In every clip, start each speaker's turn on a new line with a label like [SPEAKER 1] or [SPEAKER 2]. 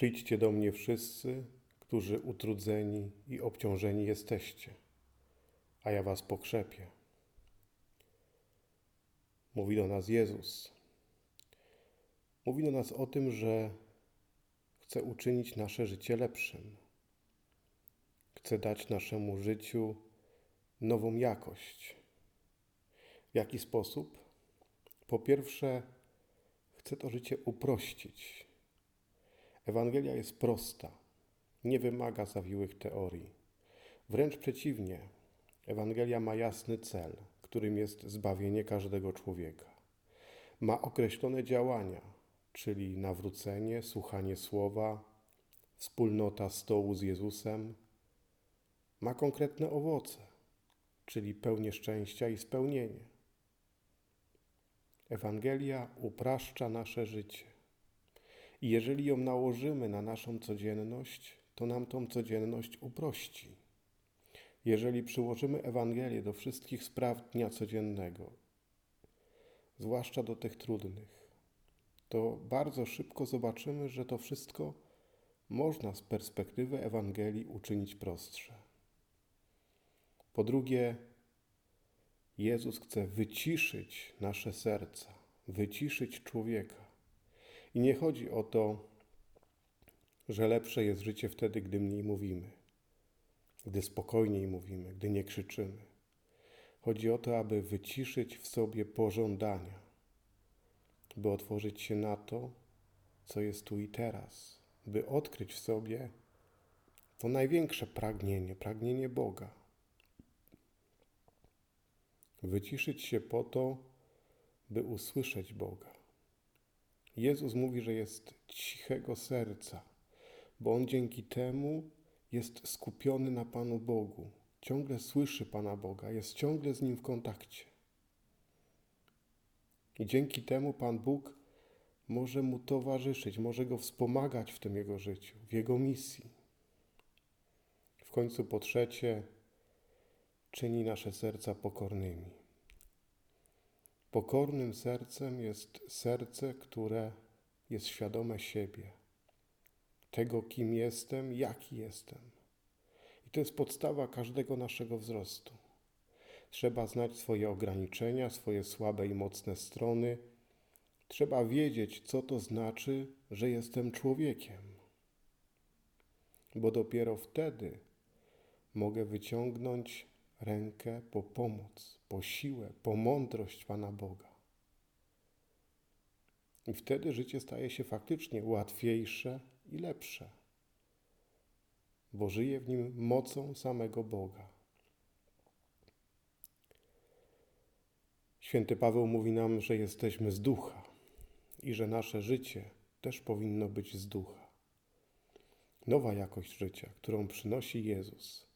[SPEAKER 1] Przyjdźcie do mnie wszyscy, którzy utrudzeni i obciążeni jesteście, a ja was pokrzepię. Mówi do nas Jezus. Mówi do nas o tym, że chce uczynić nasze życie lepszym. Chce dać naszemu życiu nową jakość. W jaki sposób? Po pierwsze, chce to życie uprościć. Ewangelia jest prosta, nie wymaga zawiłych teorii. Wręcz przeciwnie, Ewangelia ma jasny cel, którym jest zbawienie każdego człowieka. Ma określone działania, czyli nawrócenie, słuchanie słowa, wspólnota stołu z Jezusem. Ma konkretne owoce, czyli pełnię szczęścia i spełnienie. Ewangelia upraszcza nasze życie. I jeżeli ją nałożymy na naszą codzienność, to nam tą codzienność uprości. Jeżeli przyłożymy Ewangelię do wszystkich spraw dnia codziennego, zwłaszcza do tych trudnych, to bardzo szybko zobaczymy, że to wszystko można z perspektywy Ewangelii uczynić prostsze. Po drugie, Jezus chce wyciszyć nasze serca, wyciszyć człowieka. I nie chodzi o to, że lepsze jest życie wtedy, gdy mniej mówimy, gdy spokojniej mówimy, gdy nie krzyczymy. Chodzi o to, aby wyciszyć w sobie pożądania, by otworzyć się na to, co jest tu i teraz, by odkryć w sobie to największe pragnienie, pragnienie Boga. Wyciszyć się po to, by usłyszeć Boga. Jezus mówi, że jest cichego serca, bo on dzięki temu jest skupiony na Panu Bogu. Ciągle słyszy Pana Boga, jest ciągle z nim w kontakcie. I dzięki temu Pan Bóg może mu towarzyszyć, może go wspomagać w tym jego życiu, w jego misji. W końcu po trzecie, czyni nasze serca pokornymi. Pokornym sercem jest serce, które jest świadome siebie, tego, kim jestem, jaki jestem. I to jest podstawa każdego naszego wzrostu. Trzeba znać swoje ograniczenia, swoje słabe i mocne strony. Trzeba wiedzieć, co to znaczy, że jestem człowiekiem. Bo dopiero wtedy mogę wyciągnąć rękę po pomoc, po siłę, po mądrość Pana Boga. I wtedy życie staje się faktycznie łatwiejsze i lepsze, bo żyje w nim mocą samego Boga. Święty Paweł mówi nam, że jesteśmy z ducha i że nasze życie też powinno być z ducha. Nowa jakość życia, którą przynosi Jezus,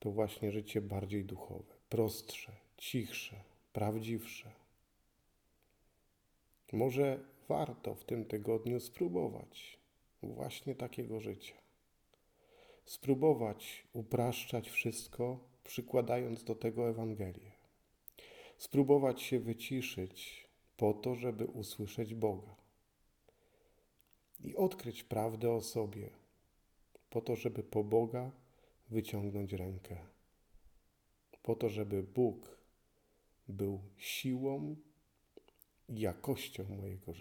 [SPEAKER 1] to właśnie życie bardziej duchowe, prostsze, cichsze, prawdziwsze. Może warto w tym tygodniu spróbować właśnie takiego życia. Spróbować upraszczać wszystko, przykładając do tego Ewangelię. Spróbować się wyciszyć po to, żeby usłyszeć Boga. I odkryć prawdę o sobie, po to, żeby po Boga wyciągnąć rękę, po to, żeby Bóg był siłą i jakością mojego życia.